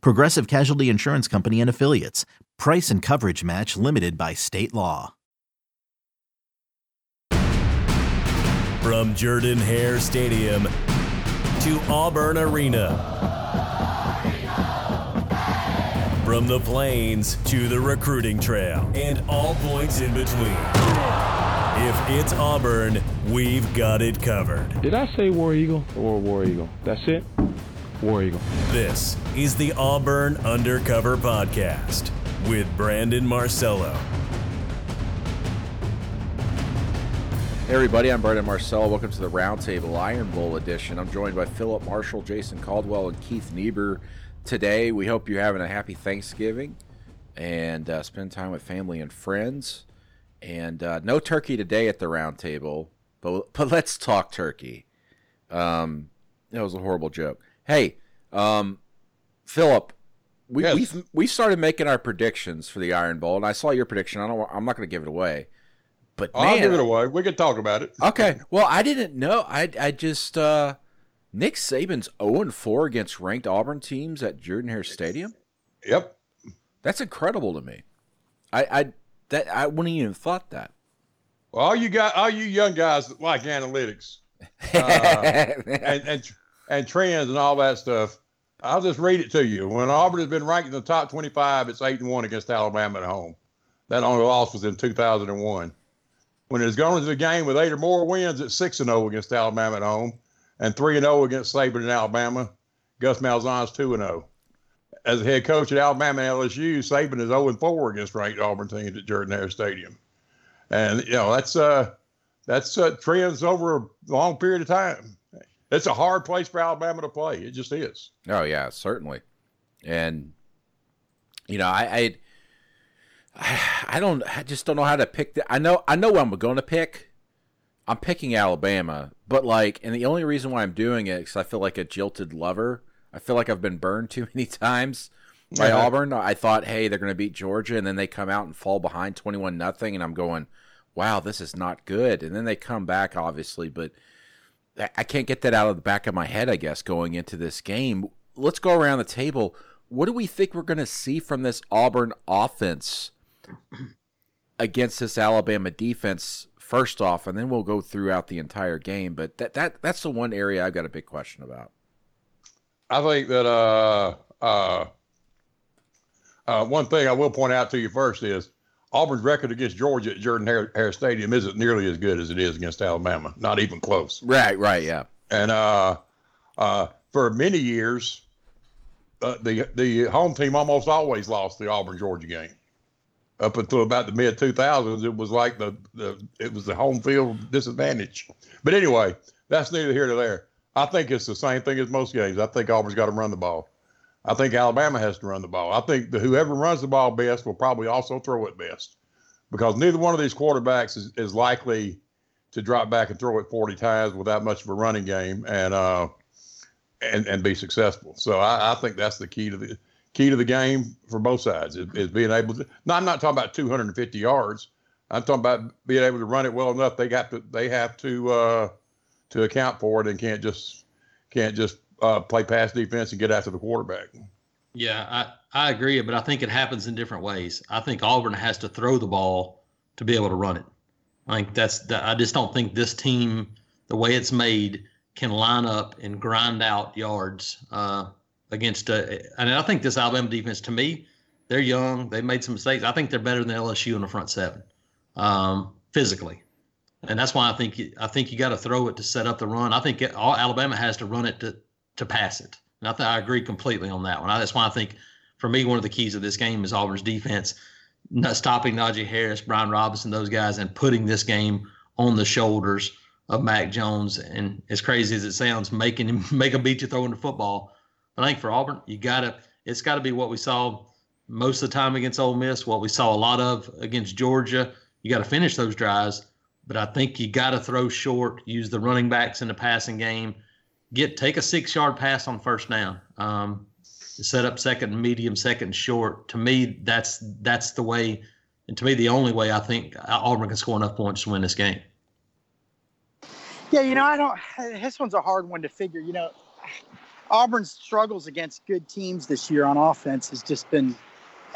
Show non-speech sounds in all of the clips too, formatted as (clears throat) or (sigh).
Progressive Casualty Insurance Company and Affiliates. Price and coverage match limited by state law. From Jordan Hare Stadium to Auburn Arena. From the plains to the recruiting trail and all points in between. If it's Auburn, we've got it covered. Did I say War Eagle or War Eagle? That's it? War Eagle. This is the Auburn Undercover Podcast with Brandon Marcello. Hey everybody, I'm Brandon Marcello. Welcome to the Roundtable Iron Bowl edition. I'm joined by Phillip Marshall, Jason Caldwell, and Keith Niebuhr. Today, we hope you're having a happy Thanksgiving and uh, spend time with family and friends. And uh, no turkey today at the Roundtable, but but let's talk turkey. Um, that was a horrible joke. Hey, um, Phillip, we Yes. we we started making our predictions for the Iron Bowl, and I saw your prediction. I don't. I'm not going to give it away. But I'll give it away. We can talk about it. Okay. Well, I didn't know. I I just uh Nick Saban's 0 4 against ranked Auburn teams at Jordan Hare Stadium. Yep. That's incredible to me. I I that I wouldn't even have thought that. Well, all you got, all you young guys that like analytics (laughs) uh, and, and and trends and all that stuff. I'll just read it to you. When Auburn has been ranked in the top 25, it's eight and one against Alabama at home. That only loss was in 2001. When it's gone into the game with eight or more wins, it's six and zero against Alabama at home, and three and zero against Saban in Alabama. Gus Malzahn's two and zero. As a head coach at Alabama and LSU, Saban is 0 and 4 against ranked Auburn teams at Jordan Hare Stadium. And you know that's uh that's uh, trends over a long period of time. It's a hard place for Alabama to play. It just is. oh yeah, certainly. And you know, I I I don't I just don't know how to pick the, I know I know what I'm going to pick. I'm picking Alabama, but like and the only reason why I'm doing it cuz I feel like a jilted lover. I feel like I've been burned (laughs) too many times by Uh-huh. Auburn. I thought, hey, they're going to beat Georgia, and then they come out and fall behind twenty-one nothing, and I'm going, wow, this is not good. And then they come back, obviously, but I- can't get that out of the back of my head. I guess going into this game, let's go around the table. What do we think we're going to see from this Auburn offense against this Alabama defense? First off, and then we'll go throughout the entire game. But that that that's the one area I've got a big question about. I think that uh, uh, uh, one thing I will point out to you first is Auburn's record against Georgia at Jordan Hare, Stadium isn't nearly as good as it is against Alabama. Not even close. Right, right, yeah. And uh, uh, for many years, uh, the the home team almost always lost the Auburn Georgia game. Up until about the mid 2000s, it was like the, the it was the home field disadvantage. But anyway, that's neither here nor there. I think it's the same thing as most games. I think Auburn's got to run the ball. I think Alabama has to run the ball. I think whoever runs the ball best will probably also throw it best, because neither one of these quarterbacks is, is likely to drop back and throw it 40 times without much of a running game and uh and and be successful. So I, I think that's the key to the key to the game for both sides is, is being able to. No, I'm not talking about 250 yards. I'm talking about being able to run it well enough. They got to they have to uh to account for it and can't just can't just uh, play pass defense and get after the quarterback. Yeah, I, I agree, but I think it happens in different ways. I think Auburn has to throw the ball to be able to run it. I think that's that. I just don't think this team, the way it's made, can line up and grind out yards uh, against. Uh, and I think this Alabama defense, to me, they're young. They made some mistakes. I think they're better than LSU in the front seven, um, physically, and that's why I think I think you got to throw it to set up the run. I think all, Alabama has to run it to to pass it. And I, th- I agree completely on that one. I, that's why I think, for me, one of the keys of this game is Auburn's defense, not stopping Najee Harris, Brian Robinson, those guys, and putting this game on the shoulders of Mac Jones. And as crazy as it sounds, making him (laughs) make him beat you throwing the football. But I think for Auburn, you gotta it's got to be what we saw most of the time against Ole Miss, what we saw a lot of against Georgia. You got to finish those drives, but I think you got to throw short, use the running backs in the passing game, get take a six yard pass on first down. Um, set up second medium, second short. To me, that's that's the way, and to me, the only way I think Auburn can score enough points to win this game. Yeah, you know, I don't. This one's a hard one to figure. You know, Auburn's struggles against good teams this year on offense has just been,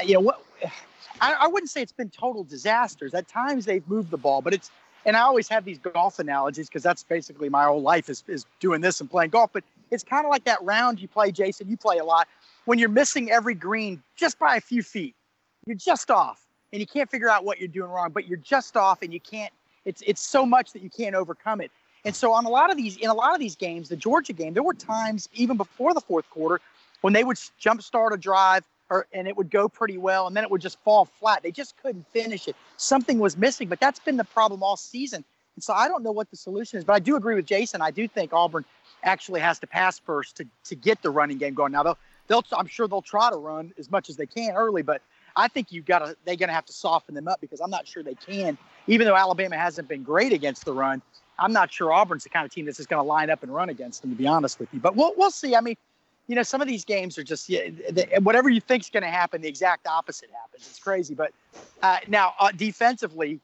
you know, what I, I wouldn't say it's been total disasters. At times they've moved the ball, but it's and I always have these golf analogies because that's basically my whole life is, is doing this and playing golf. But it's kind of like that round you play, Jason. You play a lot when you're missing every green just by a few feet. You're just off, and you can't figure out what you're doing wrong. But you're just off, and you can't. It's it's so much that you can't overcome it. And so on a lot of these in a lot of these games, the Georgia game, there were times even before the fourth quarter when they would jump start a drive or and it would go pretty well and then it would just fall flat. They just couldn't finish it. Something was missing, but that's been the problem all season. And so I don't know what the solution is, but I do agree with Jason. I do think Auburn actually has to pass first to to get the running game going. Now they'll they'll I'm sure they'll try to run as much as they can early, but I think you've got to they're going to have to soften them up because I'm not sure they can. Even though Alabama hasn't been great against the run, I'm not sure Auburn's the kind of team that's just going to line up and run against them. To be honest with you, but we'll we'll see. I mean, you know, some of these games are just yeah, whatever you think's going to happen, the exact opposite happens. It's crazy. But uh, now uh, defensively,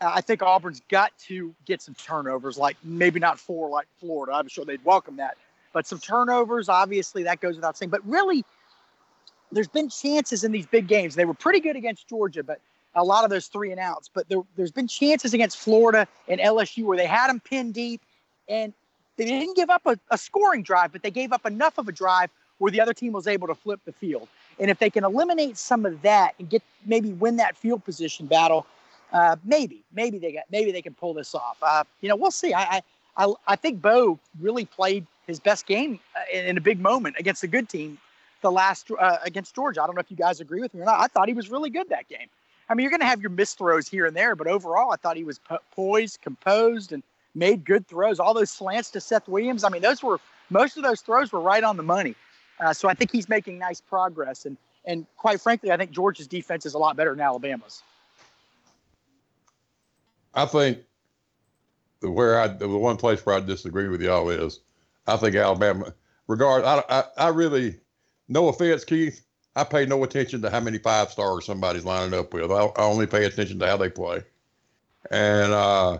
uh, I think Auburn's got to get some turnovers, like maybe not four like Florida. I'm sure they'd welcome that, but some turnovers. Obviously, that goes without saying. But really, there's been chances in these big games. They were pretty good against Georgia, but a lot of those three and outs. But there, has been chances against Florida and LSU where they had them pinned deep, and they didn't give up a, a, scoring drive, but they gave up enough of a drive where the other team was able to flip the field. And if they can eliminate some of that and get maybe win that field position battle, uh, maybe maybe they got maybe they can pull this off. Uh, you know, we'll see. I, I I think Bo really played his best game uh, in, a big moment against a good team, the last uh, against Georgia. I don't know if you guys agree with me or not. I thought he was really good that game. I mean, you're going to have your missed throws here and there, but overall, I thought he was po- poised, composed, and made good throws. All those slants to Seth Williams. I mean, those were most of those throws were right on the money. Uh, so I think he's making nice progress. And and quite frankly, I think Georgia's defense is a lot better than Alabama's. I think the where I the one place where I disagree with y'all is I think Alabama. Regard, I, I, I really, no offense, Keith. I pay no attention to how many five stars somebody's lining up with. I, I only pay attention to how they play. And uh,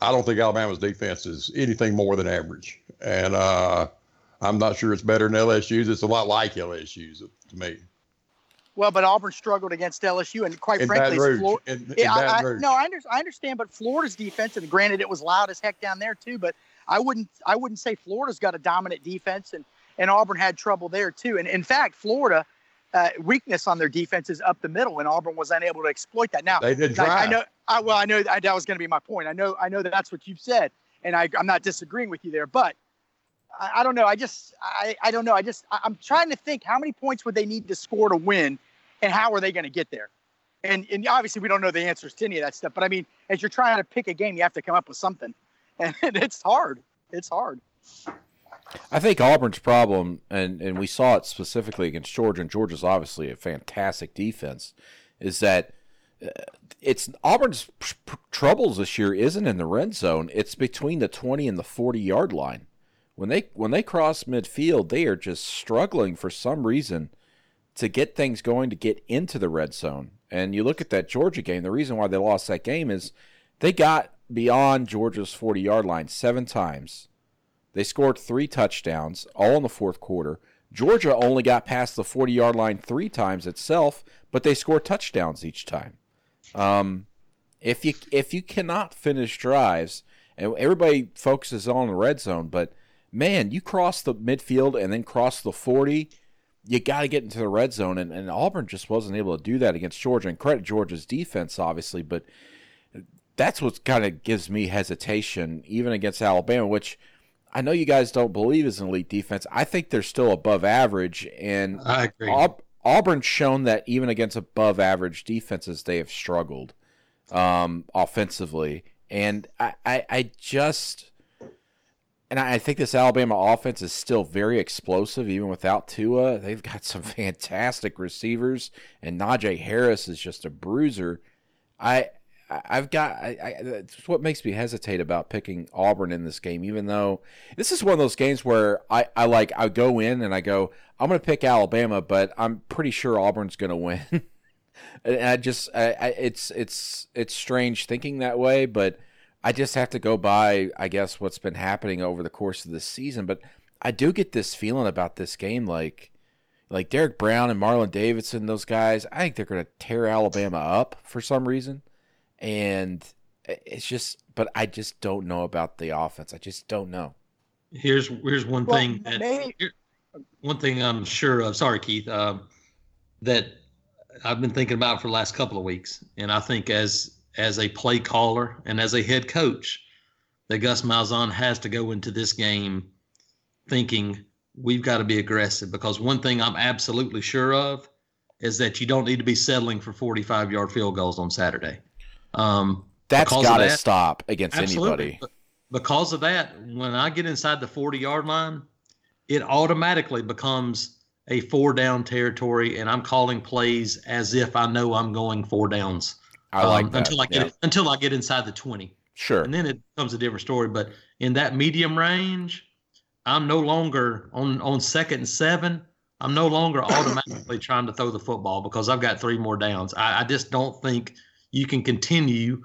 I don't think Alabama's defense is anything more than average. And uh, I'm not sure it's better than LSU's. It's a lot like LSU's to me. Well, but Auburn struggled against LSU, and quite in frankly, Florida. I, I, no, I, under, I understand, but Florida's defense, and granted, it was loud as heck down there too. But I wouldn't, I wouldn't say Florida's got a dominant defense, and and Auburn had trouble there too. And in fact, Florida uh, weakness on their defenses up the middle, and Auburn was unable to exploit that. Now they did try. I, I know. I, well, I know that, that was going to be my point. I know. I know that that's what you've said, and I, I'm not disagreeing with you there. But I, I don't know. I just. I, I don't know. I just. I'm trying to think how many points would they need to score to win, and how are they going to get there? And and obviously we don't know the answers to any of that stuff. But I mean, as you're trying to pick a game, you have to come up with something, (laughs) and it's hard. It's hard. I think Auburn's problem, and, and we saw it specifically against Georgia, and Georgia's obviously a fantastic defense, is that uh, it's Auburn's troubles this year isn't in the red zone; it's between the twenty and the forty yard line. When they when they cross midfield, they are just struggling for some reason to get things going to get into the red zone. And you look at that Georgia game; the reason why they lost that game is they got beyond Georgia's forty yard line seven times they scored three touchdowns, all in the fourth quarter. Georgia only got past the 40 yard line three times itself, but they scored touchdowns each time. Um, if you if you cannot finish drives, and everybody focuses on the red zone, but man, you cross the midfield and then cross the 40, you got to get into the red zone. And, and Auburn just wasn't able to do that against Georgia. And credit Georgia's defense, obviously, but that's what kind of gives me hesitation, even against Alabama, which – I know you guys don't believe is an elite defense. I think they're still above average, and I agree. Aub- Auburn's shown that even against above average defenses, they have struggled um, offensively, and I, I, I just And I think this Alabama offense is still very explosive, even without Tua. They've got some (laughs) fantastic receivers, and Najee Harris is just a bruiser. I, I've got. I, I, that's what makes me hesitate about picking Auburn in this game, even though this is one of those games where I, I like. I go in and I go, I'm going to pick Alabama, but I'm pretty sure Auburn's going to win. (laughs) and I just, I, I, it's, it's, it's strange thinking that way, but I just have to go by, I guess, what's been happening over the course of the season. But I do get this feeling about this game, like like Derrick Brown and Marlon Davidson, those guys. I think they're going to tear Alabama up for some reason, and it's just. But I just don't know about the offense. I just don't know. Here's here's one Well, thing that maybe- here- one thing I'm sure of. Sorry, Keith. Um, that I've been thinking about for the last couple of weeks, and I think as as a play caller and as a head coach, that Gus Malzahn has to go into this game thinking we've got to be aggressive because one thing I'm absolutely sure of is that you don't need to be settling for 45 yard field goals on Saturday. Um, That's got to that- stop against Absolutely. anybody. Because of that, when I get inside the 40 yard line, it automatically becomes a four down territory, and I'm calling plays as if I know I'm going four downs. I like um, that. until I get Yeah. until I get inside the 20, Sure. and then it becomes a different story. But in that medium range, I'm no longer on on second and seven. I'm no longer automatically trying to throw the football because I've got three more downs. I, I just don't think you can continue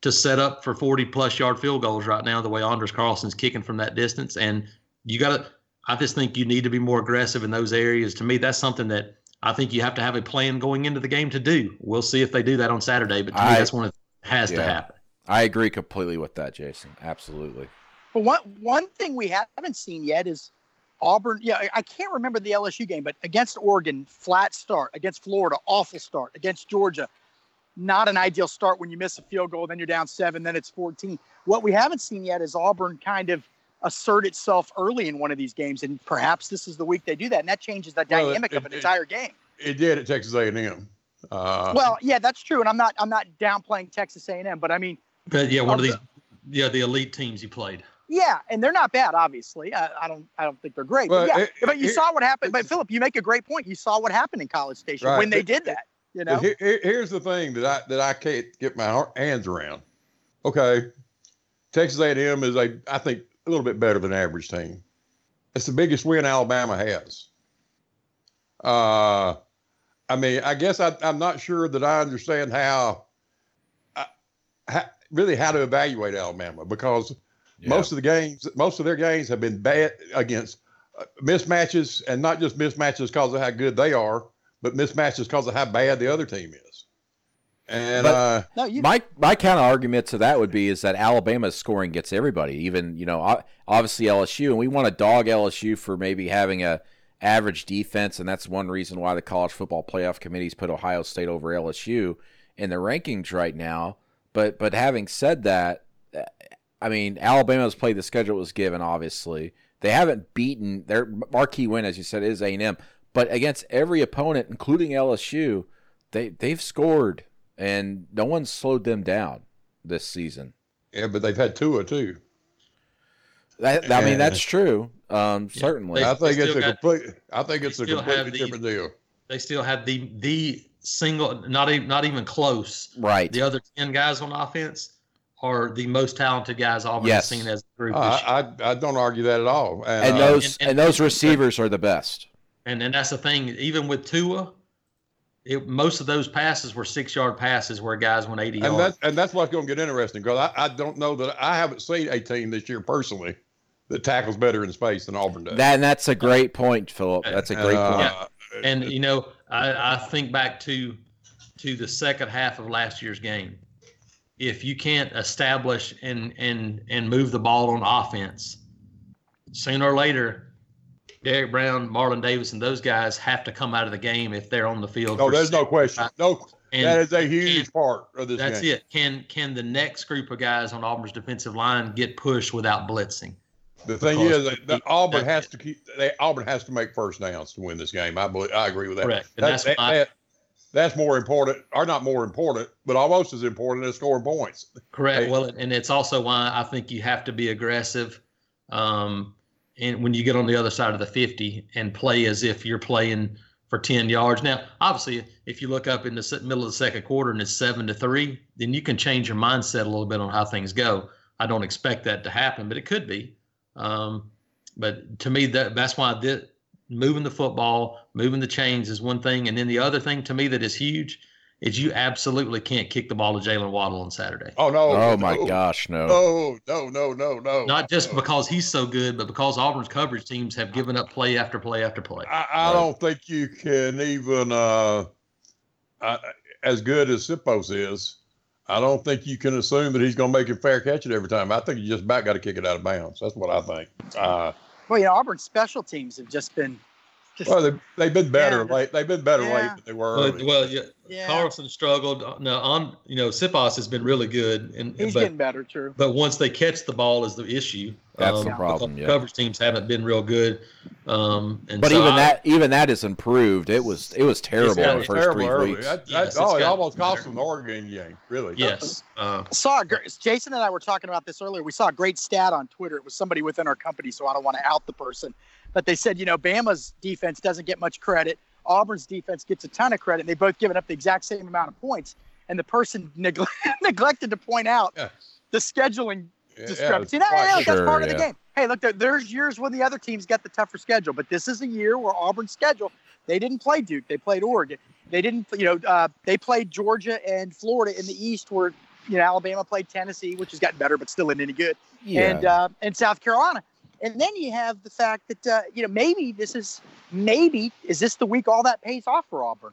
to set up for 40 plus yard field goals right now the way Anders Carlson's kicking from that distance. And you got to, I just think you need to be more aggressive in those areas. To me, that's something that I think you have to have a plan going into the game to do. We'll see if they do that on Saturday, but to me, that's one that has to happen. I agree completely with that, Jason. Absolutely. But one one thing we haven't seen yet is Auburn. Yeah, I- I can't remember the LSU game, but against Oregon, flat start. Against Florida, awful start. Against Georgia, not an ideal start when you miss a field goal, then you're down seven, then it's 14. What we haven't seen yet is Auburn kind of assert itself early in one of these games, and perhaps this is the week they do that, and that changes the Well, it- dynamic of an it- entire game. It did at Texas A&M. Uh, Well, yeah, that's true, and I'm not I'm not downplaying Texas A&M, but I mean, But yeah, one of Of these, the- yeah, the elite teams you played. Yeah, and they're not bad, obviously. I, I don't I don't think they're great. Well, but yeah, it- but you it- saw what happened. But Phillip, you make a great point. You saw what happened in College Station Right, when they but- did that. You know, here- here- here's the thing that I that I can't get my hands around. Okay, Texas A&M is a I think a little bit better than average team. It's the biggest win Alabama has. Uh, I mean, I guess I, I'm not sure that I understand how, uh, how really how to evaluate Alabama because most of the games, most of their games have been bad against uh, mismatches, and not just mismatches because of how good they are, but mismatches because of how bad the other team is. And But- uh, no, you my my counter argument to that would be is that Alabama's scoring gets everybody, even you know obviously LSU, and we want to dog LSU for maybe having a average defense, and that's one reason why the college football playoff committees put Ohio State over LSU in the rankings right now. But but having said that, uh, I mean Alabama's played the schedule it was given. Obviously, they haven't beaten their marquee win, as you said, is A and M. But against every opponent, including LSU, they they've scored and no one's slowed them down this season. yeah, but they've had Tua too. That, I mean, that's true. Um, certainly. They- I think it's still a got- complete. I think it's a still have completely the- different deal. They still have the the single, not even not even close. right. The other ten guys on offense are the most talented guys Auburn Yes. has seen as a group. I. I I don't argue that at all. And, and uh, those and- and, those receivers are the best. And and that's the thing. Even with Tua, it, most of those passes were six yard passes where guys went eighty and yards. that's and that's what's going to get interesting because I, I don't know that I haven't seen a team this year personally that tackles better in space than Auburn does. That and that's a great point, Phillip. That's a great Uh, point. And you know, I, I think back to to the second half of last year's game. If you can't establish and and and move the ball on offense, sooner or later, Derrick Brown, Marlon Davis, and those guys have to come out of the game if they're on the field. No, there's no question. No, And that is a huge and part of this That's game. it. Can can the next group of guys on Auburn's defensive line get pushed without blitzing? The thing Because is that, that Auburn has to keep. They, Auburn has to make first downs to win this game. I believe. I agree with that. Correct. That- that's that- that- that's more important, or not more important, but almost as important as scoring points. Correct. Hey. Well, and it's also why I think you have to be aggressive Um, and when you get on the other side of the 50 and play as if you're playing for 10 yards. Now, obviously, if you look up in the middle of the second quarter and it's seven to three, then you can change your mindset a little bit on how things go. I don't expect that to happen, but it could be. Um, but to me, that that's why this, moving the football, moving the chains is one thing, and then the other thing to me that is huge is you absolutely can't kick the ball to Jaylen Waddle on Saturday. Oh no! Oh my no, gosh, no. No, no, no, no, no. Not just no. because he's so good, but because Auburn's coverage teams have given up play after play after play. I, I don't think you can even, uh, uh, as good as Siposs is, I don't think you can assume that he's going to make a fair catch it every time. I think you just about got to kick it out of bounds. That's what I think. Uh, Well, you know, Auburn's special teams have just been just well, they, they've been better Yeah. late. They've been better late than they were But, early. well, yeah, yeah. Carlson struggled. Now, on you know, Siposs has been really good, and He's but getting better, true. but once they catch the ball is the issue. That's the Um, problem, yeah. Coverage teams haven't been real good. Um, and But so even I- that, even that is improved. It was, it was terrible in the first terrible three early. weeks. That, that, Yes, it's oh, it almost cost better. them the Oregon game. Really? yes, uh, saw a gr- Jason and I were talking about this earlier. We saw a great stat on Twitter. It was somebody within our company, so I don't want to out the person, but they said, you know, Bama's defense doesn't get much credit. Auburn's defense gets a ton of credit. And they both given up the exact same amount of points, and the person (laughs) negle- (laughs) neglected to point out Yeah. the scheduling Yeah, discrepancy. it's no, no, no, quite- that's Sure, part of the game. Hey, look, there, there's years when the other teams got the tougher schedule, but this is a year where Auburn's schedule, they didn't play Duke, they played Oregon. They didn't, you know, uh, they played Georgia and Florida in the East, where you know Alabama played Tennessee, which has gotten better, but still isn't any good, Yeah. and uh, and South Carolina. And then you have the fact that uh, you know maybe this is maybe is this the week all that pays off for Auburn?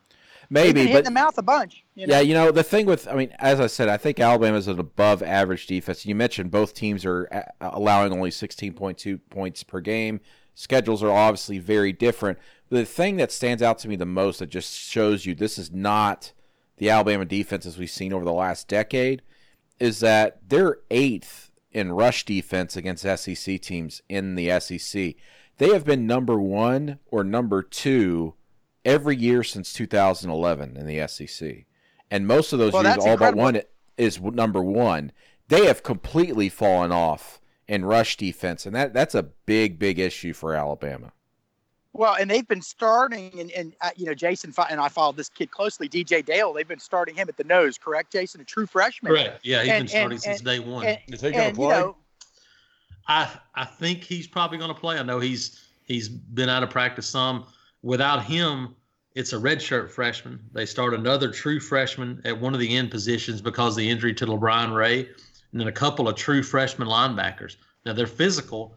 Maybe, but in the mouth a bunch. You know? Yeah, you know the thing with, I mean, as I said, I think Alabama's an above-average defense. You mentioned both teams are allowing only 16.2 points per game. Schedules are obviously very different. The thing that stands out to me the most that just shows you this is not the Alabama defense as we've seen over the last decade is that they're eighth in rush defense against SEC teams in the SEC. They have been number one or number two every year since 2011 in the SEC. And most of those Well, years, all incredible. but one is number one. They have completely fallen off in rush defense, and that that's a big, big issue for Alabama. Well, and they've been starting, and, and uh, you know, Jason and I followed this kid closely, DJ Dale. They've been starting him at the nose, correct, Jason? A true freshman. correct. Yeah, he's And- been starting and- since and- day one. And, Is he going and, to you play? know, I I think he's probably going to play. I know he's he's been out of practice some. Without him, it's a redshirt freshman. They start another true freshman at one of the end positions because of the injury to LaBryan Ray, and then a couple of true freshman linebackers. Now they're physical,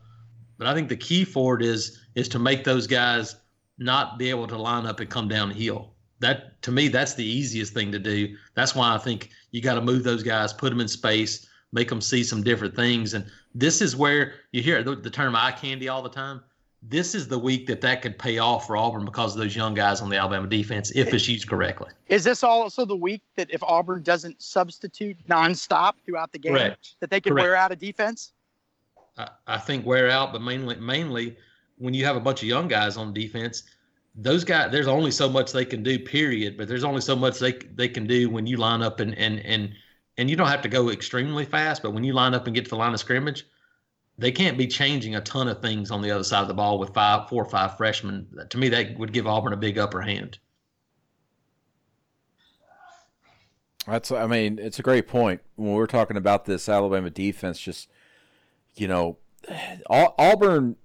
but I think the key for it is is to make those guys not be able to line up and come downhill. That to me, that's the easiest thing to do. That's why I think you got to move those guys, put them in space, make them see some different things. And this is where you hear the, the term eye candy all the time. This is the week that that could pay off for Auburn because of those young guys on the Alabama defense if it's used correctly. is this also the week that if Auburn doesn't substitute nonstop throughout the game, Correct. that they could Correct. wear out a defense? I, I think wear out, but mainly mainly when you have a bunch of young guys on defense, those guys there's only so much they can do, period. But there's only so much they they can do when you line up and and and and you don't have to go extremely fast, but when you line up and get to the line of scrimmage, they can't be changing a ton of things on the other side of the ball with five, four or five freshmen. To me, that would give Auburn a big upper hand. That's, I mean, it's a great point when we're talking about this Alabama defense. Just, you know, Auburn,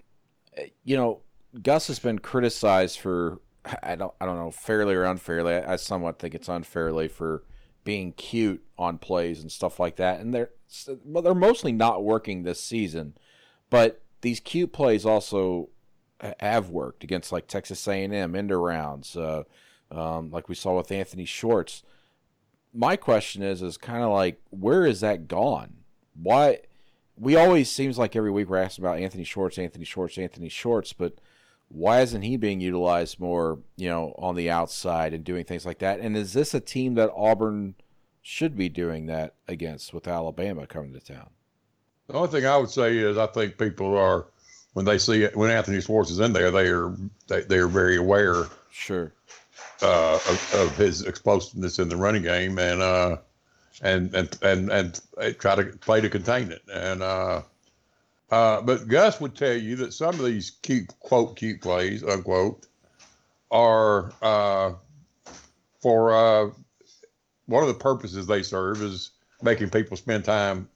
you know, Gus has been criticized for, I don't, I don't know, fairly or unfairly. I, somewhat think it's unfairly for being cute on plays and stuff like that. And they're, they're mostly not working this season, but these cute plays also have worked against like Texas A&M end rounds, uh, um, like we saw with Anthony Schwartz my question is is kind of like where is that gone? Why we always seems like every week we're asking about Anthony Schwartz, Anthony Schwartz, Anthony Schwartz, but why isn't he being utilized more, you know, on the outside and doing things like that? And is this a team that Auburn should be doing that against with Alabama coming to town? The only thing I would say is I think people are when they see it when Anthony Schwartz is in there, they are they, they are very aware Sure. uh, of, of his explosiveness in the running game and uh, and and and and try to play to contain it. And uh, Uh, but Gus would tell you that some of these cute, quote, cute plays, unquote, are uh, for uh, one of the purposes they serve is making people spend time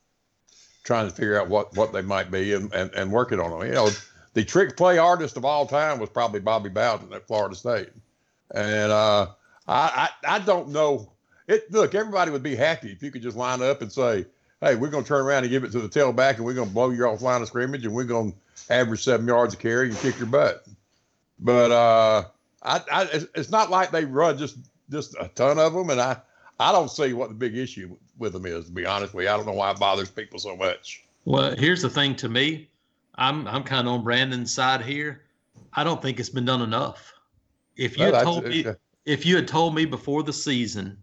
trying to figure out what, what they might be and, and, and working on them. You know, the trick play artist of all time was probably Bobby Bowden at Florida State. And uh, I, I, I don't know. It look, everybody would be happy if you could just line up and say, "Hey, we're going to turn around and give it to the tailback, and we're going to blow you off line of scrimmage, and we're going to average seven yards a carry and kick your butt." But uh, I, I, it's not like they run just just a ton of them, and I, I don't see what the big issue with them is. To be honest with you, I don't know why it bothers people so much. Well, here's the thing to me. I'm I'm kind of on Brandon's side here. I don't think it's been done enough. If you Well, had told me if you had told me before the season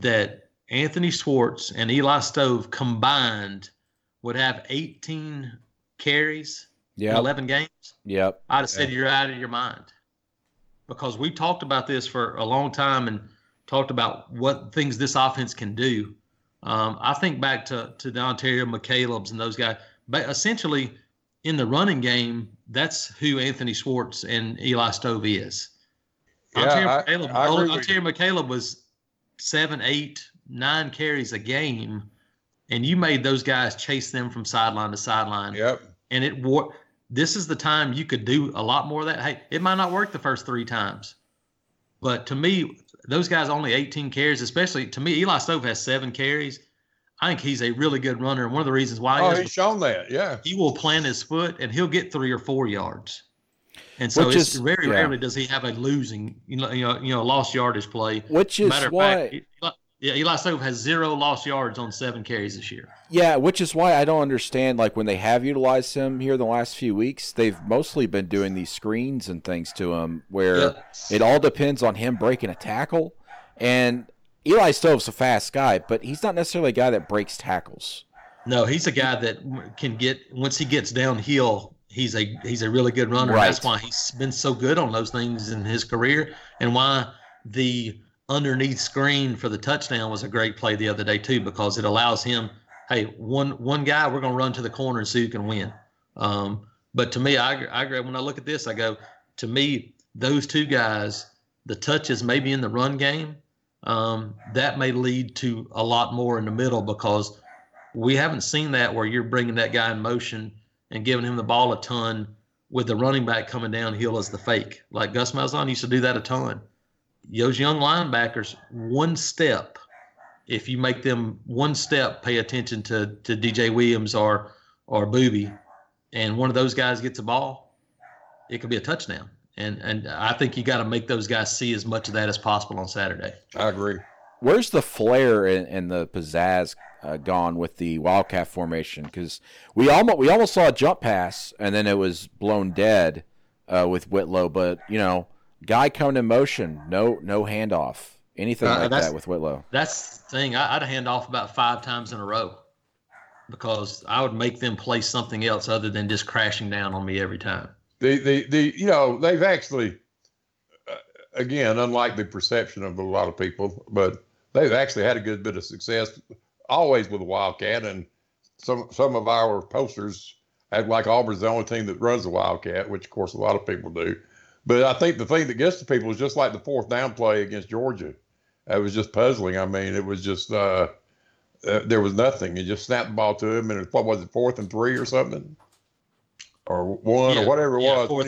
that Anthony Schwartz and Eli Stove combined would have 18 carries in 11 games, Yep. I'd have said you're out of your mind. Because we talked about this for a long time and talked about what things this offense can do. Um, I think back to to the Onterio McCalebb's and those guys, but essentially in the running game, that's who Anthony Schwartz and Eli Stove is. Yeah, Onterio, I- McCalebb, I agree Onterio McCalebb was seven, eight, nine carries a game, and you made those guys chase them from sideline to sideline Yep. and it wor- this is the time you could do a lot more of that. Hey, it might not work the first three times, but to me, those guys only 18 carries, especially to me, Eli Stove has seven carries. I think he's a really good runner. And one of the reasons why Oh, is he's shown that. Yeah. he will plant his foot and he'll get three or four yards. And so Which it's is- very yeah. rarely does he have a losing, you know, you know, you know, lost yardage play. Which is Matter of why, fact, Eli, yeah, Eli Stove has zero lost yards on seven carries this year. yeah, which is why I don't understand. Like when they have utilized him here the last few weeks, they've mostly been doing these screens and things to him, where Yeah. it all depends on him breaking a tackle. And Eli Stove's a fast guy, but he's not necessarily a guy that breaks tackles. No, he's a guy that can get once he gets downhill. He's a he's a really good runner. Right. That's why he's been so good on those things in his career, and why the underneath screen for the touchdown was a great play the other day too, because it allows him. Hey, one one guy, we're going to run to the corner and see who can win. Um, but to me, I, I agree. When I look at this, I go to me those two guys, the touches maybe in the run game, um, that may lead to a lot more in the middle because we haven't seen that where you're bringing that guy in motion and giving him the ball a ton with the running back coming downhill as the fake. Like Gus Malzahn used to do that a ton. Those young linebackers, one step, if you make them one step, pay attention to to DJ Williams or or Boobee, and one of those guys gets a ball, it could be a touchdown. And and I think you got to make those guys see as much of that as possible on Saturday. I agree. Where's the flair and, and the pizzazz uh, gone with the Wildcat formation? Because we almost we almost saw a jump pass and then it was blown dead uh, with Whitlow. But you know, guy coming in motion, no no handoff, anything Uh, like that with Whitlow. That's the thing. I, I'd hand off about five times in a row because I would make them play something else other than just crashing down on me every time. The the the you know they've actually uh, again unlike the perception of a lot of people, but they've actually had a good bit of success always with the Wildcat, and some some of our posters act like Auburn's the only team that runs the Wildcat, which of course a lot of people do. But I think the thing that gets to people is just like the fourth down play against Georgia. It was just puzzling. I mean, it was just uh, uh, there was nothing. You just snapped the ball to him, and it, what was it, fourth and three or something, or one Yeah, or whatever it yeah, was. fourth-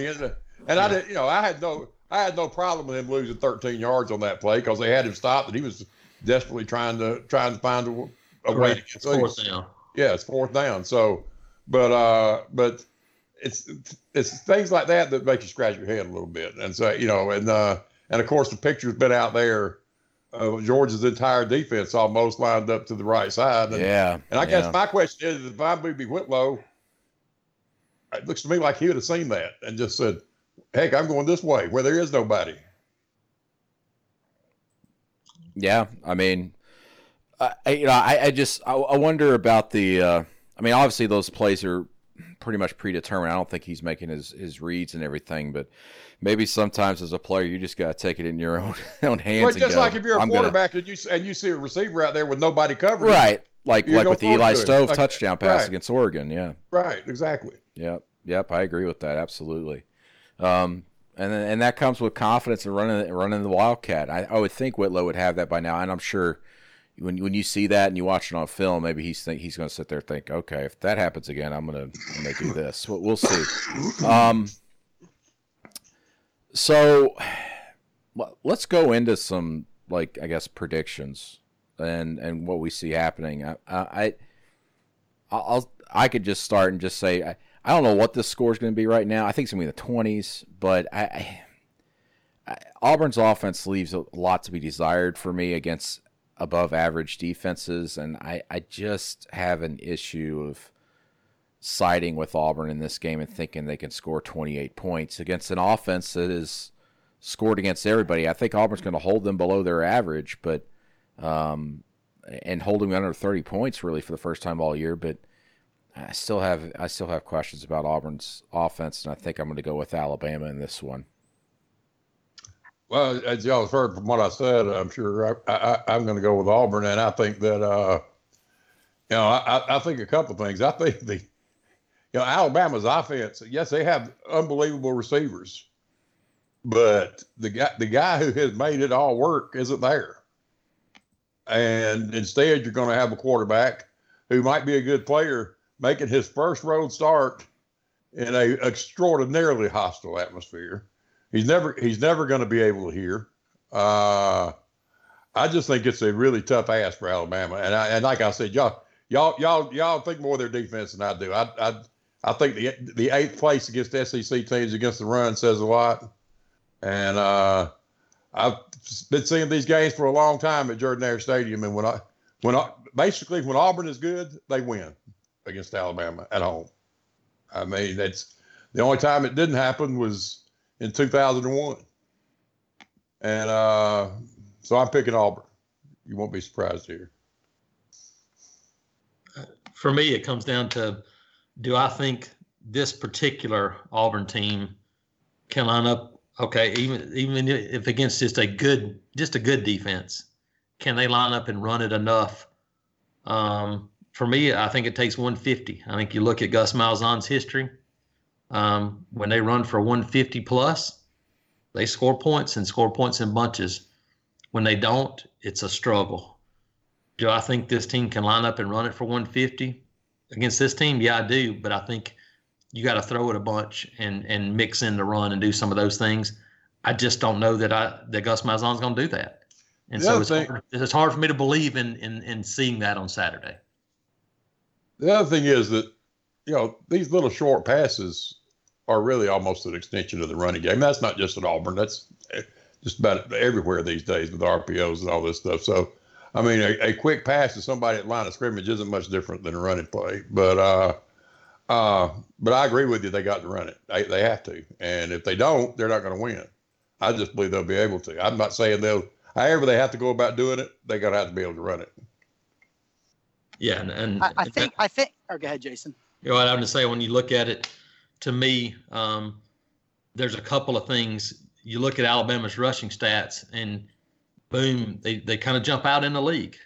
and I did, you know, I had no, I had no problem with him losing 13 yards on that play because they had him stopped, and he was desperately trying to trying to find a, a way to Correct. get It's fourth down. Yeah, it's fourth down. So, but uh, but it's it's things like that that make you scratch your head a little bit, and so you know, and uh, and of course the picture's been out there of Georgia's entire defense almost lined up to the right side. And, Yeah, and I guess yeah. my question is, if I'm Boobee Whitlow, it looks to me like he would have seen that and just said, "Heck, I'm going this way where there is nobody." Yeah, I mean, I, you know, I, I just I, I wonder about the. Uh, I mean, obviously those plays are pretty much predetermined. I don't think he's making his his reads and everything, but maybe sometimes as a player you just got to take it in your own (laughs) own hands. Well, and just go, like if you're a "I'm gonna-" quarterback and you and you see a receiver out there with nobody covering, right? like like with the Eli to. Stove Like- touchdown pass right. against Oregon. Yeah. Right, exactly. Yep. Yep. I agree with that. Absolutely. Um, and then, and that comes with confidence in running running the Wildcat. I, I would think Whitlow would have that by now, and I'm sure when when you see that and you watch it on film, maybe he's think he's going to sit there and think, okay, if that happens again, I'm gonna I'm do (laughs) this. We'll, we'll see. Um, so let's go into some like I guess predictions and and what we see happening. I I I'll I could just start and just say I, I don't know what this score is going to be right now. I think it's going to be in the twenties, but I, I Auburn's offense leaves a lot to be desired for me against above average defenses, and I I just have an issue of siding with Auburn in this game and thinking they can score 28 points against an offense that is scored against everybody. I think Auburn's going to hold them below their average, but um, and holding under 30 points really for the first time all year. But I still have I still have questions about Auburn's offense, and I think I'm going to go with Alabama in this one. Well, as y'all have heard from what I said, I'm sure I, I'm going to go with Auburn, and I think that uh, you know I, I think a couple of things. I think the you know Alabama's offense. Yes, they have unbelievable receivers, but the guy the guy who has made it all work isn't there. And instead, you're going to have a quarterback who might be a good player making his first road start in a extraordinarily hostile atmosphere. He's never he's never going to be able to hear. Uh, I just think it's a really tough ask for Alabama, and I, and like I said, y'all y'all y'all y'all think more of their defense than I do. I I, I think the the eighth place against SEC teams against the run says a lot, and uh, I've been seeing these games for a long time at Jordan Hare Stadium, and when I when I, basically when Auburn is good, they win against Alabama at home. I mean, that's the only time it didn't happen was in 2001. And uh, so I'm picking Auburn. You won't be surprised here. For me, it comes down to do I think this particular Auburn team can line up okay, even even if against just a good just a good defense, can they line up and run it enough? Um, for me, I think it takes 150. I think you look at Gus Malzahn's history. Um, when they run for 150 plus, they score points and score points in bunches. When they don't, it's a struggle. Do I think this team can line up and run it for 150 against this team? Yeah, I do. But I think you got to throw it a bunch and and mix in the run and do some of those things. I just don't know that I that Gus Malzahn's going to do that. And The so it's thing- hard, it's hard for me to believe in, in in seeing that on Saturday. The other thing is that, you know, these little short passes are really almost an extension of the running game. That's not just at Auburn. That's eh, just about everywhere these days with RPOs and all this stuff. So, I mean, a, a quick pass to somebody at line of scrimmage isn't much different than a running play. But, uh, uh, but I agree with you. They got to run it. They, they have to. And if they don't, they're not going to win. I just believe they'll be able to. I'm not saying they'll, however they have to go about doing it, they got to have to be able to run it. Yeah, and, and I, I think I think. Or go ahead, Jason. You know what I'm going to say when you look at it, to me, um, there's a couple of things. You look at Alabama's rushing stats, and boom, they, they kind of jump out in the league.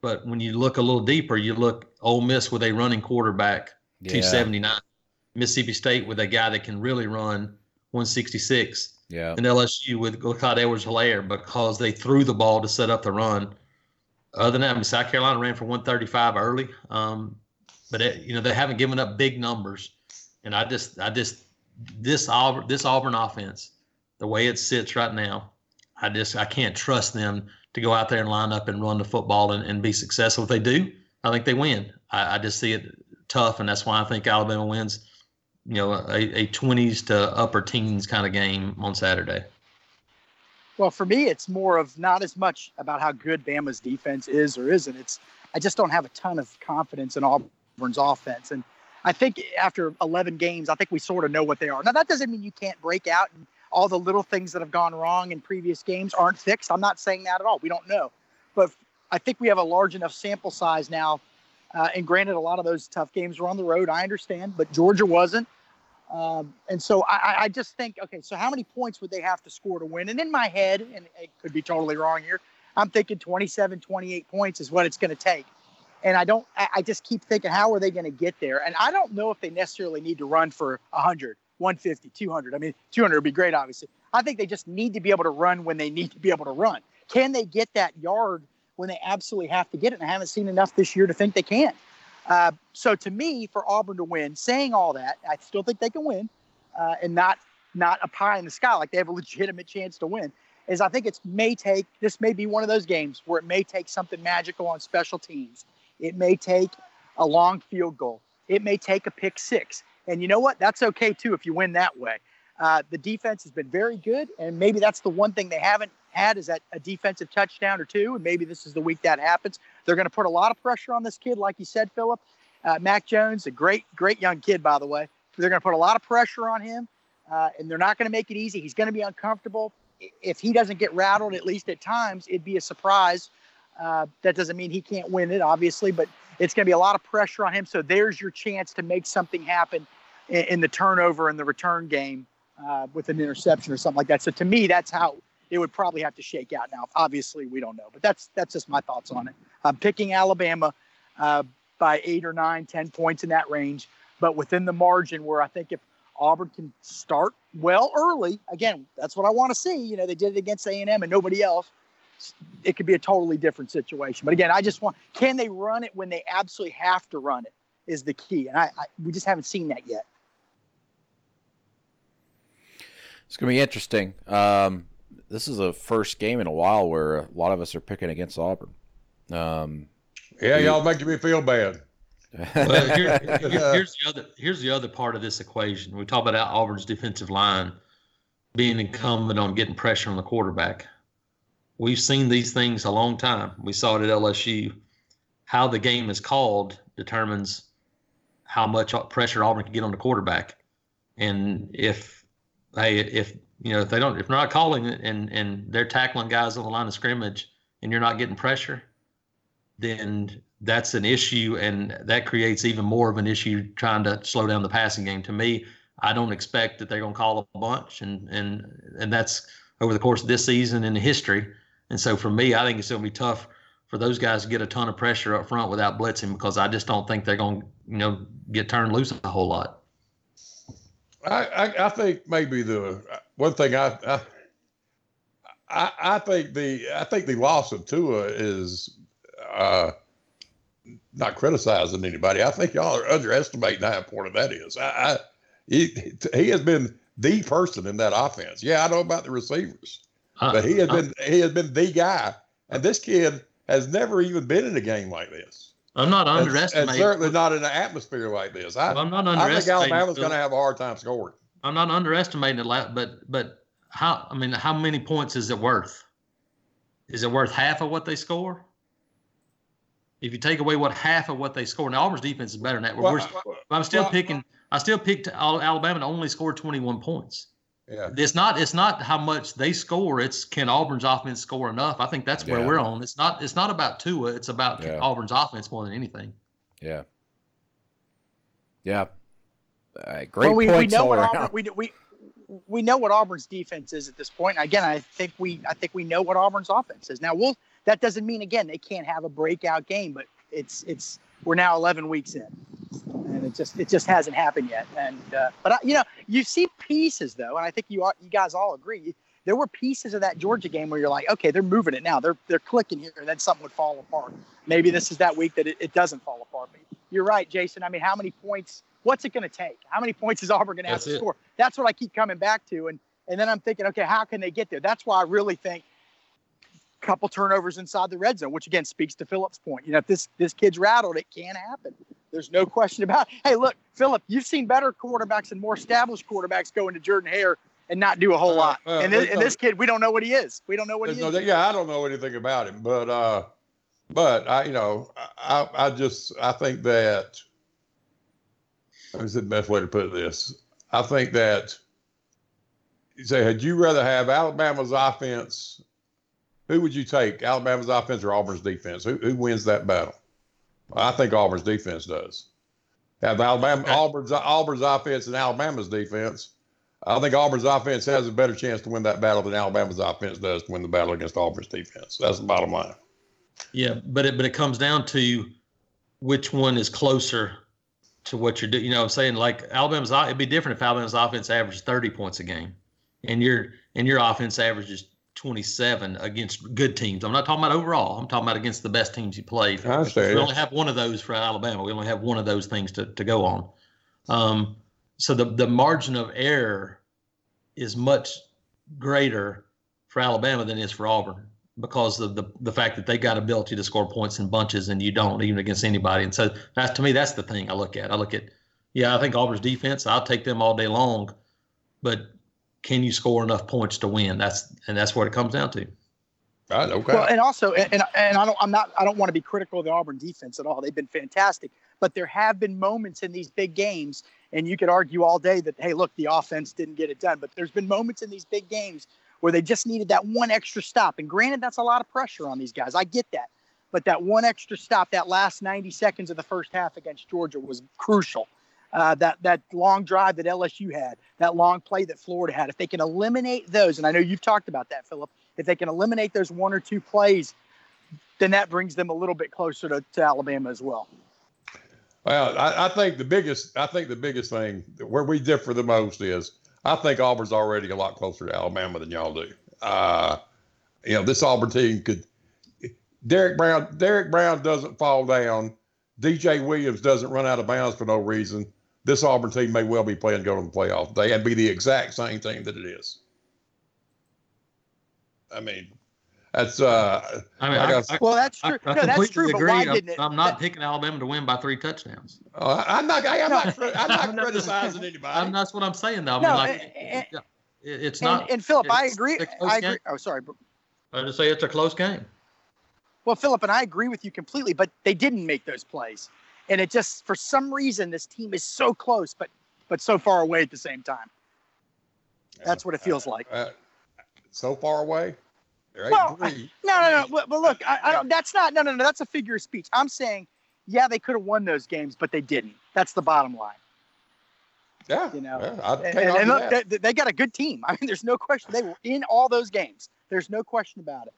But when you look a little deeper, you look Ole Miss with a running quarterback, 279. Mississippi State with a guy that can really run, 166. Yeah. And LSU with Clyde Edwards Helaire because they threw the ball to set up the run. Other than that, I mean, South Carolina ran for 135 early. Um, but it, you know they haven't given up big numbers, and I just I just this Auburn this Auburn offense, the way it sits right now, I just I can't trust them to go out there and line up and run the football and, and be successful. If they do, I think they win. I, I just see it tough, and that's why I think Alabama wins. You know, a, a 20s to upper teens kind of game on Saturday. Well, for me, it's more of not as much about how good Bama's defense is or isn't. It's I just don't have a ton of confidence in Auburn's offense, and I think after 11 games, I think we sort of know what they are. Now, that doesn't mean you can't break out and all the little things that have gone wrong in previous games aren't fixed. I'm not saying that at all. We don't know, but I think we have a large enough sample size now. Uh, and granted, a lot of those tough games were on the road. I understand, but Georgia wasn't. Um, and so I, I just think, okay, so how many points would they have to score to win? And in my head, and it could be totally wrong here, I'm thinking 27, 28 points is what it's going to take. And I don't, I, just keep thinking, how are they going to get there? And I don't know if they necessarily need to run for 100, 150, 200. I mean, 200 would be great, obviously. I think they just need to be able to run when they need to be able to run. Can they get that yard when they absolutely have to get it? And I haven't seen enough this year to think they can. Uh, so to me, for Auburn to win, saying all that, I still think they can win, uh, and not not a pie in the sky like they have a legitimate chance to win. Is I think it may take this may be one of those games where it may take something magical on special teams. It may take a long field goal. It may take a pick six. And you know what? That's okay too if you win that way. Uh, the defense has been very good, and maybe that's the one thing they haven't had is that a defensive touchdown or two, and maybe this is the week that happens. They're going to put a lot of pressure on this kid, like you said, Phillip. Uh, Mac Jones, a great, great young kid, by the way. They're going to put a lot of pressure on him, uh, and they're not going to make it easy. He's going to be uncomfortable. If he doesn't get rattled, at least at times, it'd be a surprise. Uh, that doesn't mean he can't win it, obviously, but it's going to be a lot of pressure on him. So there's your chance to make something happen in, in the turnover and the return game uh, with an interception or something like that. So to me, that's how it would probably have to shake out. Now, obviously, we don't know, but that's that's just my thoughts on it. I'm picking Alabama uh, by eight or nine, ten points in that range, but within the margin where I think if Auburn can start well early, again, that's what I want to see. You know, they did it against A&M and nobody else. It could be a totally different situation. But again, I just want can they run it when they absolutely have to run it is the key, and I, I we just haven't seen that yet. It's going to be interesting. Um, this is the first game in a while where a lot of us are picking against Auburn. Um, yeah, y'all making me feel bad. (laughs) well, here, (laughs) here, here's the other here's the other part of this equation. We talk about Auburn's defensive line being incumbent on getting pressure on the quarterback. We've seen these things a long time. We saw it at LSU. How the game is called determines how much pressure Auburn can get on the quarterback. And if hey, if you know if they don't if they're not calling it and and they're tackling guys on the line of scrimmage and you're not getting pressure, then that's an issue and that creates even more of an issue trying to slow down the passing game. To me, I don't expect that they're going to call a bunch and and and that's over the course of this season in history. And so for me, I think it's going to be tough for those guys to get a ton of pressure up front without blitzing because I just don't think they're going to you know get turned loose a whole lot. I, I, I think maybe the one thing I, I I, think the I think the loss of Tua is uh, not criticizing anybody. I think y'all are underestimating how important that is. I, I he, he has been the person in that offense. Yeah, I know about the receivers, uh, but he has uh, been he has been the guy. And this kid has never even been in a game like this. I'm not underestimating. And, certainly not in an atmosphere like this. I, well, I'm not underestimating. I think Alabama's going to have a hard time scoring. I'm not underestimating it, but but how? I mean, how many points is it worth? Is it worth half of what they score? If you take away what half of what they score, now Auburn's defense is better than that. Well, well, I'm still well, picking. I still picked Alabama to only score 21 points. Yeah. It's not. It's not how much they score. It's can Auburn's offense score enough? I think that's where yeah. we're on. It's not. It's not about Tua. It's about yeah. Auburn's offense more than anything. Yeah. Yeah. Uh, great well, we, points we know all what around. Auburn, we, we we know what Auburn's defense is at this point. Again, I think we I think we know what Auburn's offense is. Now, we'll that doesn't mean again they can't have a breakout game, but it's it's we're now 11 weeks in, and it just it just hasn't happened yet. And uh, but I, you know you see pieces though, and I think you are, you guys all agree. There were pieces of that Georgia game where you're like, okay, they're moving it now. They're they're clicking here, and then something would fall apart. Maybe this is that week that it, it doesn't fall apart. But you're right, Jason. I mean, how many points? What's it going to take? How many points is Auburn going to have to it. score? That's what I keep coming back to, and and then I'm thinking, okay, how can they get there? That's why I really think couple turnovers inside the red zone, which again speaks to Phillips' point. You know, if this this kid's rattled, it can happen. There's no question about. It. Hey, look, Phillip, you've seen better quarterbacks and more established quarterbacks go into Jordan Hare and not do a whole uh, lot. Uh, and, this, and this kid, we don't know what he is. We don't know what he no, is. Yeah, I don't know anything about him, but uh, but I, you know, I I just I think that. Is the best way to put this? I think that. You say, had you rather have Alabama's offense who would you take, Alabama's offense or Auburn's defense? Who, who wins that battle? I think Auburn's defense does. Have Alabama Auburn's Auburn's offense and Alabama's defense. I think Auburn's offense has a better chance to win that battle than Alabama's offense does to win the battle against Auburn's defense. That's the bottom line. Yeah, but it but it comes down to which one is closer to what you're doing. You know, what I'm saying like Alabama's. It'd be different if Alabama's offense averaged 30 points a game, and your and your offense averages 27 against good teams. I'm not talking about overall. I'm talking about against the best teams you played. I understand. We only have one of those for Alabama. We only have one of those things to, to go on. Um, so the the margin of error is much greater for Alabama than it is for Auburn because of the the fact that they got ability to score points in bunches and you don't even against anybody. And so that's to me that's the thing I look at. I look at yeah, I think Auburn's defense, I'll take them all day long, but can you score enough points to win? That's and that's what it comes down to. Right, okay. Well, and also, and and I don't, I'm not, I don't want to be critical of the Auburn defense at all. They've been fantastic, but there have been moments in these big games, and you could argue all day that hey, look, the offense didn't get it done. But there's been moments in these big games where they just needed that one extra stop. And granted, that's a lot of pressure on these guys. I get that, but that one extra stop, that last 90 seconds of the first half against Georgia was crucial. Uh, that that long drive that LSU had, that long play that Florida had. If they can eliminate those, and I know you've talked about that, Phillip. If they can eliminate those one or two plays, then that brings them a little bit closer to, to Alabama as well. Well, I, I, think the biggest, I think the biggest thing where we differ the most is I think Auburn's already a lot closer to Alabama than y'all do. Uh, you know, this Auburn team could. Derrick Brown, Derrick Brown doesn't fall down. DJ Williams doesn't run out of bounds for no reason. This Auburn team may well be playing go to the playoff They would be the exact same team that it is. I mean, that's uh. I mean, I I, got- I, Well, that's I, true. I no, that's completely true. But agree. why I'm, didn't it? I'm not that- picking Alabama to win by three touchdowns. Uh, I'm not. I'm not. I'm not (laughs) I'm not- criticizing anybody. I'm, that's what I'm saying though. I No, like, and- it- it- it's not. and Phillip, I agree. I agree. game. Oh, sorry. but- I just say it's a close game. Well, Phillip, and I agree with you completely, but they didn't make those plays, and it just for some reason this team is so close, but but so far away at the same time. That's what it feels like. Uh, so far away. Well, three. No, no, no. But, but look, I, I don't. That's not. No, no, no. That's a figure of speech. I'm saying, yeah, they could have won those games, but they didn't. That's the bottom line. yeah, you know, yeah, I And, and, look, they, they got a good team. (laughs) I mean, there's no question. They were in all those games. There's no question about it.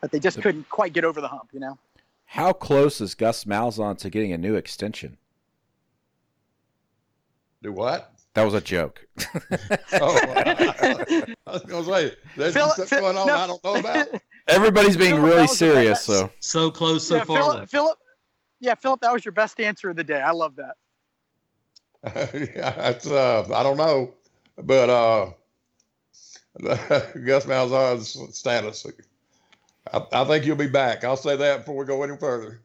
But they just couldn't quite get over the hump, you know. How close is Gus Malzahn to getting a new extension? Do what? That was a joke. (laughs) Oh, I was gonna say there's Phil- something Phil- going on no. I don't know about. Everybody's being Phillip, really that was the serious, so So close, so yeah, far. Phillip, Phillip. Yeah, Phillip, that was your best answer of the day. I love that. (laughs) yeah, it's uh, I don't know, but uh, (laughs) Gus Malzahn's status. I, I think you'll be back. I'll say that before we go any further.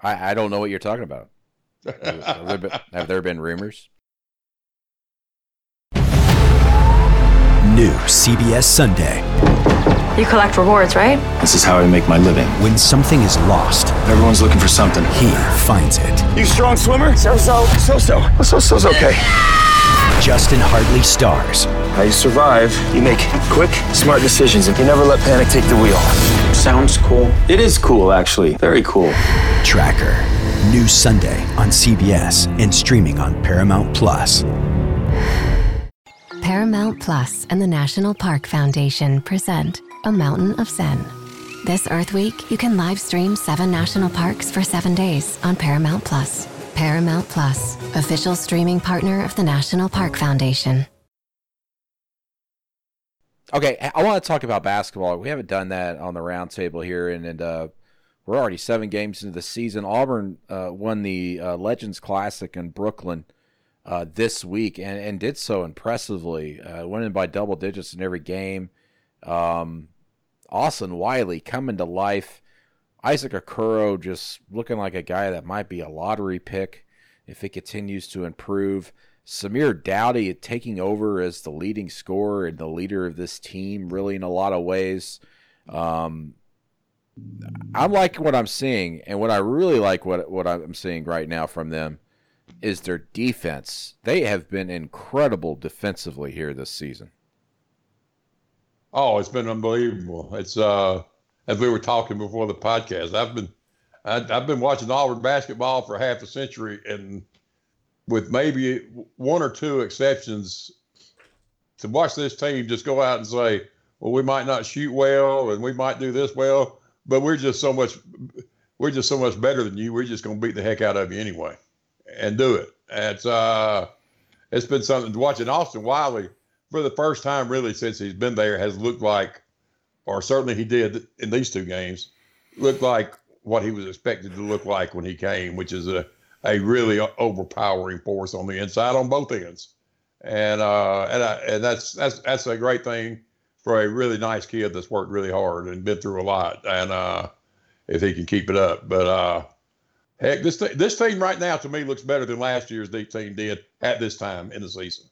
I, I don't know what you're talking about. Have there been, (laughs) have there been rumors? New CBS Sunday. You collect rewards, right? This is how I make my living. When something is lost, Everyone's looking for something. he finds it. You strong swimmer? So so. So so. So so's okay. Justin Hartley stars. How you survive? You make quick, smart decisions, and you never let panic take the wheel. Sounds cool. It is cool, actually. Very cool. Tracker. New Sunday on CBS and streaming on Paramount Plus. Paramount Plus and the National Park Foundation present A Mountain of Zen. This Earth Week, you can live stream seven national parks for seven days on Paramount Plus. Paramount Plus, official streaming partner of the National Park Foundation. Okay, I want to talk about basketball. We haven't done that on the roundtable here, and, and uh, we're already seven games into the season. Auburn uh, won the uh, Legends Classic in Brooklyn uh, this week and, and did so impressively, uh, winning by double digits in every game. Um, Austin Wiley coming to life. Isaac Okoro just looking like a guy that might be a lottery pick if he continues to improve. Samir Doughty taking over as the leading scorer and the leader of this team, really in a lot of ways. Um, I like what I'm seeing, and what I really like what what I'm seeing right now from them is their defense. They have been incredible defensively here this season. Oh, it's been unbelievable. It's uh, as we were talking before the podcast. I've been, I, I've been watching Auburn basketball for half a century, and with maybe one or two exceptions, to watch this team just go out and say, "Well, we might not shoot well, and we might do this well, but we're just so much we're just so much better than you. We're just going to beat the heck out of you anyway, and do it. It's uh, it's been something to watch. watching Austin Wiley for the first time really since he's been there has looked like, or certainly he did in these two games, looked like what he was expected to look like when he came, which is a a really overpowering force on the inside on both ends, and uh, and I, and that's that's that's a great thing for a really nice kid that's worked really hard and been through a lot, and uh, if he can keep it up, but uh, heck, this th- this team right now to me looks better than last year's deep team did at this time in the season.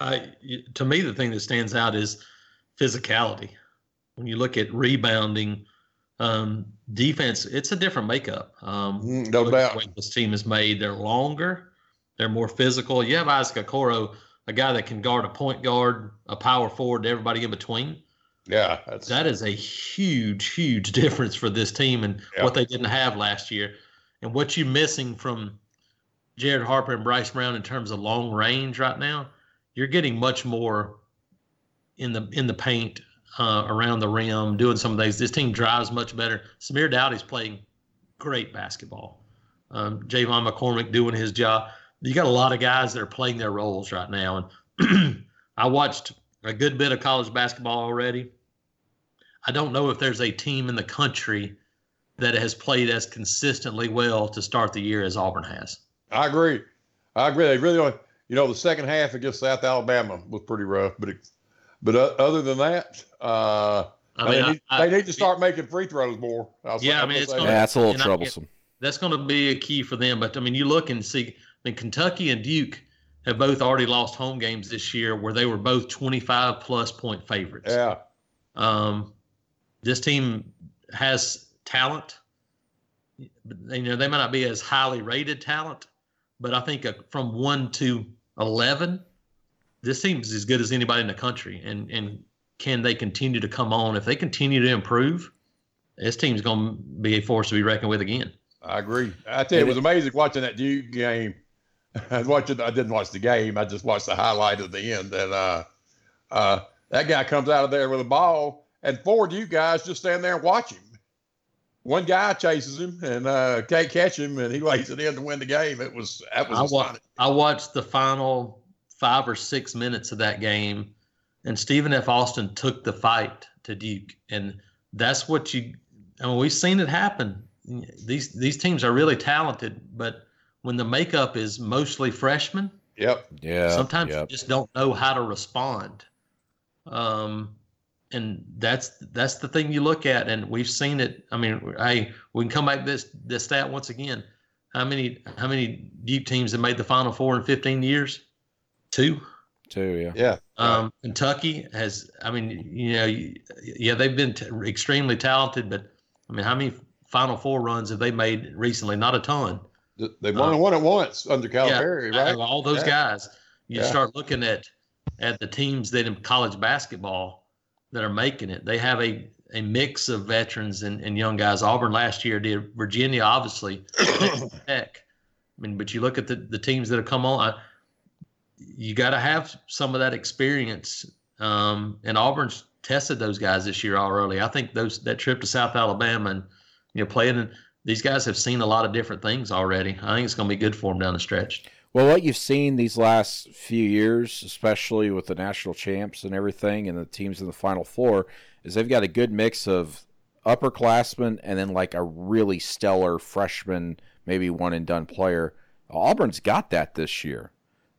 I, to me, the thing that stands out is physicality. When you look at rebounding, um, defense, it's a different makeup. Um, Mm, no doubt. This team is made. They're longer. They're more physical. You have Isaac Okoro, a guy that can guard a point guard, a power forward, to everybody in between. Yeah, that's that is a huge, huge (laughs) difference for this team and Yeah. what they didn't have last year. And what you're missing from Jared Harper and Bryce Brown in terms of long range right now, you're getting much more in the in the paint uh, around the rim, doing some of these. This team drives much better. Samir Doughty's playing great basketball. Um, J'Von McCormick doing his job. You got a lot of guys that are playing their roles right now. And (clears throat) I watched a good bit of college basketball already. I don't know if there's a team in the country that has played as consistently well to start the year as Auburn has. I agree. I agree. They really, you know, the second half against South Alabama was pretty rough, but it, but uh, other than that, uh, I mean, they, need, I- they need to start making free throws more. I'll Yeah, I I'm mean, it's gonna- that. That's a little and I- troublesome. That's going to be a key for them. But I mean, you look and see. I mean, Kentucky and Duke have both already lost home games this year, where they were both 25 plus point favorites. Yeah, Um, this team has talent. You know, they might not be as highly rated talent, but I think uh, from one to eleven, this team is as good as anybody in the country. And and can they continue to come on? If they continue to improve, this team's going to be a force to be reckoned with again. I agree. I tell you, it was amazing watching that Duke game. (laughs) I was watching. I didn't watch the game. I just watched the highlight at the end. And uh, uh, that guy comes out of there with a ball, and four Duke guys just stand there and watch him. One guy chases him and uh, can't catch him, and he lays it in to win the game. It was that was I, wa- I watched the final five or six minutes of that game, and Stephen F. Austin took the fight to Duke, and that's what you. I mean, we've seen it happen. These these teams are really talented, but when the makeup is mostly freshmen, Yep. Yeah. sometimes yep. you just don't know how to respond. Um, and that's that's the thing you look at, and we've seen it. I mean, hey, we can come back this this stat once again. How many how many Duke teams have made the Final Four in 15 years? Two. Too, yeah. Yeah. Um, Kentucky has. I mean, you know, yeah, they've been t- extremely talented, but I mean, how many Final Four runs have they made recently? Not a ton. They've only won it once under Calipari, Yeah, right? All those Yeah. guys. You Yeah. start looking at at the teams that in college basketball that are making it. They have a a mix of veterans and, and young guys. Auburn last year did. Virginia, obviously, (coughs) Tech. I mean, but you look at the, the teams that have come on. I, you got to have some of that experience. Um, and Auburn's tested those guys this year already. I think those that trip to South Alabama and you know playing. In, these guys have seen a lot of different things already. I think it's going to be good for them down the stretch. Well, what you've seen these last few years, especially with the national champs and everything, and the teams in the Final Four, is they've got a good mix of upperclassmen and then like a really stellar freshman, maybe one and done player. Auburn's got that this year.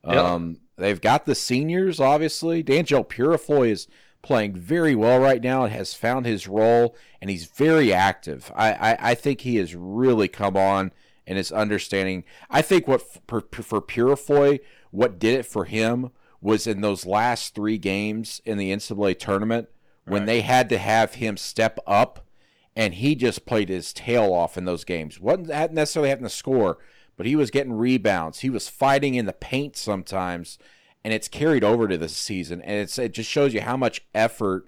Yep. Um, they've got the seniors, obviously. Danjel Purifoy is playing very well right now and has found his role, and he's very active. I, I, I think he has really come on and is understanding. I think what for, for Purifoy, what did it for him was in those last three games in the NCAA tournament when they had to have him step up, and he just played his tail off in those games. wasn't necessarily having to score, but he was getting rebounds. He was fighting in the paint sometimes, and it's carried over to this season. And it's it just shows you how much effort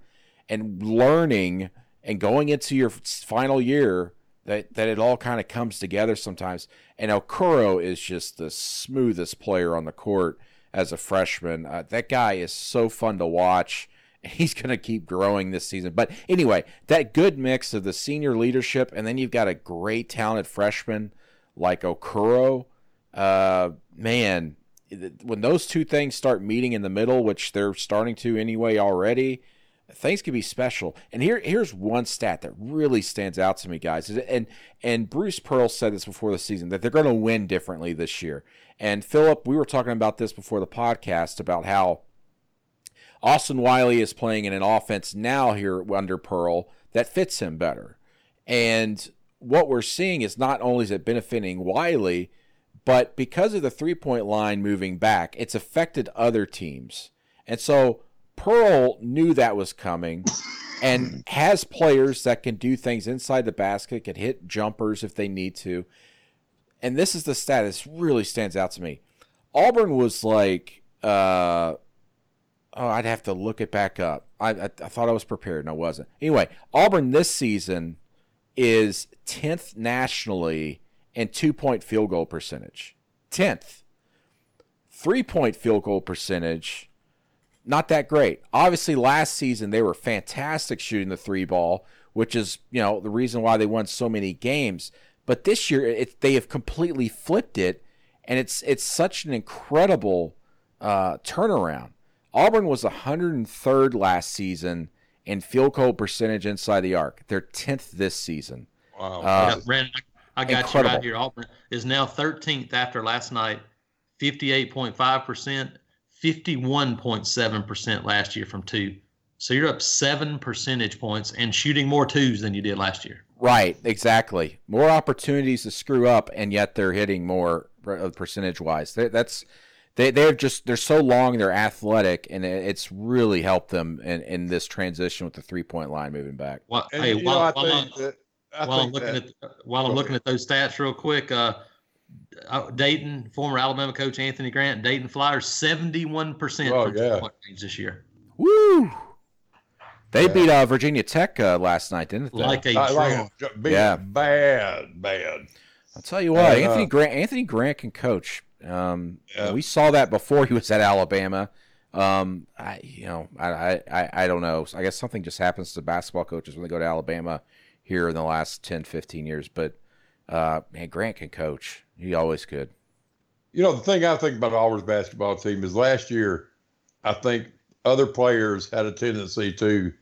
and learning and going into your final year that that it all kind of comes together sometimes. And Okoro is just the smoothest player on the court as a freshman. Uh, that guy is so fun to watch. (laughs) he's going to keep growing this season. But anyway, that good mix of the senior leadership, and then you've got a great talented freshman like Okoro. Uh, man, when those two things start meeting in the middle, which they're starting to anyway already, things can be special. And here, here's one stat that really stands out to me, guys. And and Bruce Pearl said this before the season that they're going to win differently this year. And Phillip, we were talking about this before the podcast about how Austin Wiley is playing in an offense now here under Pearl that fits him better. And what we're seeing is not only is it benefiting Wiley, but because of the three point line moving back, it's affected other teams. And so Pearl knew that was coming and has players that can do things inside the basket, can hit jumpers if they need to. And this is the stat that really stands out to me. Auburn was like, uh, oh, I'd have to look it back up. I, I, I thought I was prepared and I wasn't. Anyway, Auburn this season is 10th nationally in two point field goal percentage. 10th. Three point field goal percentage, not that great. Obviously, last season they were fantastic shooting the three ball, which is, you know, the reason why they won so many games. But this year, it, they have completely flipped it, and it's it's such an incredible uh, turnaround. Auburn was 103rd last season in field goal percentage inside the arc. They're 10th this season. Wow. Uh, I got incredible. you right here. Auburn is now 13th after last night, 58.5%, 51.7% last year from two. So you're up seven percentage points and shooting more twos than you did last year. Right, exactly. More opportunities to screw up, and yet they're hitting more uh, percentage wise. That's they they're just they're so long, they're athletic, and it's really helped them in, in this transition with the three point line moving back. Well, hey, while, while, I'm, while I'm looking that, at while I'm looking at those stats real quick, uh, uh, Dayton, former Alabama coach Anthony Grant, Dayton Flyers, seventy-one percent oh, yeah. range this year. Woo! They yeah. beat uh, Virginia Tech uh, last night, didn't they? Like a like, yeah, bad, bad. I'll tell you what, Anthony uh, Grant. Anthony Grant can coach. Um, yeah. We saw that before he was at Alabama. Um, I, you know, I, I, I don't know. I guess something just happens to basketball coaches when they go to Alabama here in the last 10, 15 years. But uh, man, Grant can coach. He always could. You know, the thing I think about Auburn's basketball team is last year, I think other players had a tendency to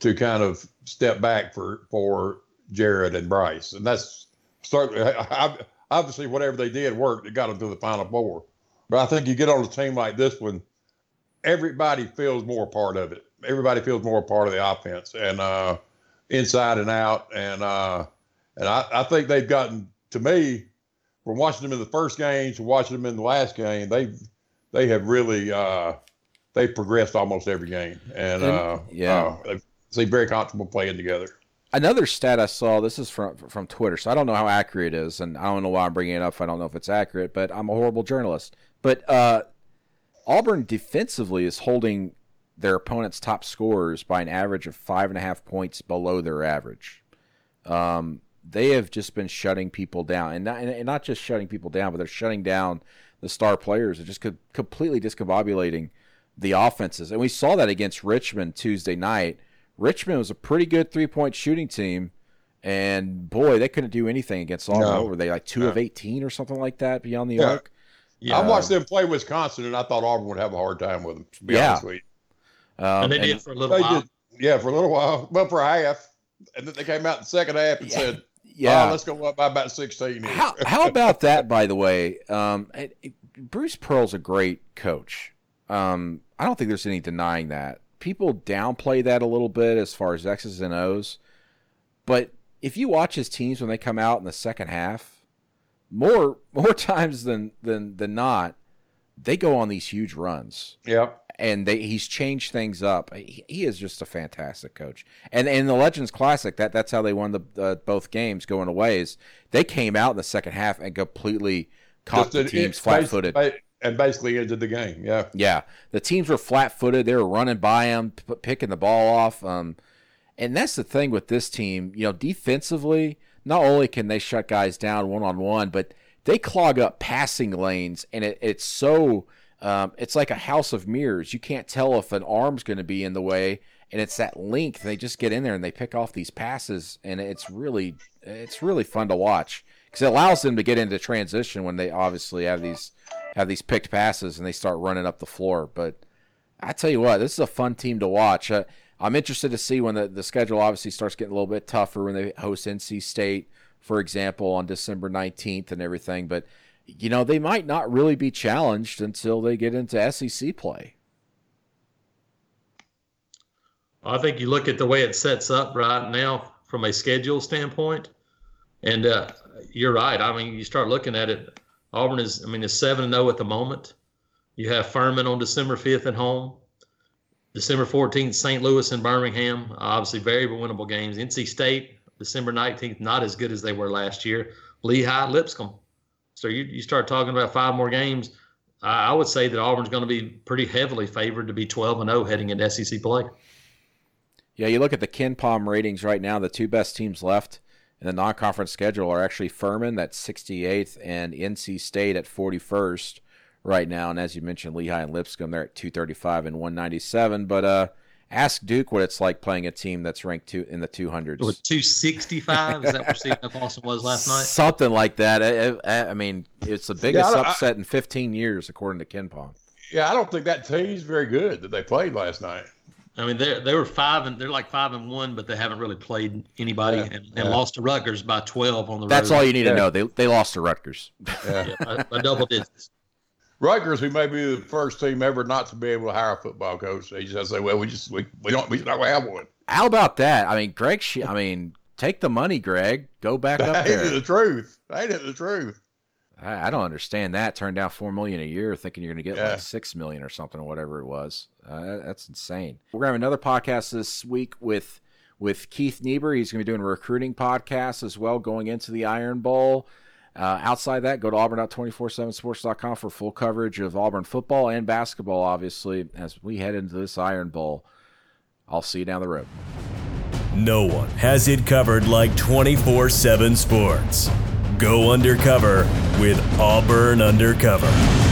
to kind of step back for for Jared and Bryce, and that's certainly I, obviously whatever they did worked. It got them to the Final Four. But I think you get on a team like this one, everybody feels more a part of it. Everybody feels more a part of the offense and uh, inside and out. And uh, and I, I think they've gotten to me from watching them in the first game to watching them in the last game. They they have really uh, they've progressed almost every game. And uh, yeah, uh, they seem very comfortable playing together. Another stat I saw. This is from from Twitter, so I don't know how accurate it is, and I don't know why I'm bringing it up. I don't know if it's accurate, but I'm a horrible journalist. But uh, Auburn defensively is holding their opponent's top scorers by an average of five and a half points below their average. Um, they have just been shutting people down, and not, and not just shutting people down, but they're shutting down the star players They're just co- completely discombobulating the offenses. And we saw that against Richmond Tuesday night Richmond was a pretty good three point shooting team, and boy, they couldn't do anything against Auburn. No. Were they like two no. of eighteen or something like that beyond the yeah. arc? Yeah, I watched them play Wisconsin, and I thought Auburn would have a hard time with them. To be yeah. honest with you. Um, and they did for a little while. Did, yeah, for a little while. Well, for a half, and then they came out in the second half and yeah. said, "Yeah, oh, let's go up by about 16. How, how about that? By the way, um, it, it, Bruce Pearl's a great coach. Um, I don't think there's any denying that people downplay that a little bit as far as X's and O's. But if you watch his teams when they come out in the second half, more (laughs) more times than than than not, they go on these huge runs. Yep. And they, he's changed things up. He, he, is just a fantastic coach. And in the Legends Classic, that that's how they won the uh, both games going away. Is they came out in the second half and completely caught just the teams flat footed and basically ended the game. Yeah. Yeah. The teams were flat footed. They were running by them, p- picking the ball off. Um, and that's the thing with this team. You know, defensively, not only can they shut guys down one on one, but they clog up passing lanes, and it, it's so um, it's like a house of mirrors. You can't tell if an arm's going to be in the way, and it's that length. They just get in there and they pick off these passes, and it's really it's really fun to watch because it allows them to get into transition when they obviously have these have these picked passes and they start running up the floor. But I tell you what, this is a fun team to watch. Uh, I'm interested to see when the, the schedule obviously starts getting a little bit tougher when they host NC State, for example, on December 19th and everything. But you know, they might not really be challenged until they get into SEC play. I think you look at the way it sets up right now from a schedule standpoint, and uh, you're right. I mean, you start looking at it. Auburn is, I mean, is seven and zero at the moment. You have Furman on December fifth at home. December 14th, St. Louis and Birmingham. Obviously, very winnable games. NC State, December 19th, not as good as they were last year. Lehigh, Lipscomb. So you, you start talking about five more games. I, I would say that Auburn's going to be pretty heavily favored to be 12 and 0 heading into SEC play. Yeah, you look at the KenPom ratings right now. The two best teams left in the non-conference schedule are actually Furman, that's 68th, and NC State at 41st right now. And as you mentioned, Lehigh and Lipscomb, they're at 235 and 197. But uh, ask Duke what it's like playing a team that's ranked two in the 200s. 265 is that where Stephen F. Austin was last night? Something like that. I, I, I mean, it's the biggest yeah, upset I, in 15 years, according to KenPom. Yeah, I don't think that team's very good that they played last night. I mean, they they were five and they're like five and one, but they haven't really played anybody yeah, and, and lost to Rutgers by 12 on the That's road. all you need to know. They they lost to Rutgers. (laughs) Yeah, by, by double digits. Rutgers, who may be the first team ever not to be able to hire a football coach, they just say, "Well, we just we, we don't we don't have one." How about that? I mean, Greg. I mean, take the money, Greg. Go back up (laughs) there. Ain't the truth? Ain't it the truth? I, I don't understand that. Turn down four million a year, thinking you're going to get yeah. like six million or something, or whatever it was. Uh, that's insane. We're going to have another podcast this week with with Keith Niebuhr. He's going to be doing a recruiting podcast as well, going into the Iron Bowl. Uh, outside that, go to auburn.247sports.com for full coverage of Auburn football and basketball, obviously, as we head into this Iron Bowl. I'll see you down the road. No one has it covered like 24 7 sports. Go undercover with Auburn Undercover.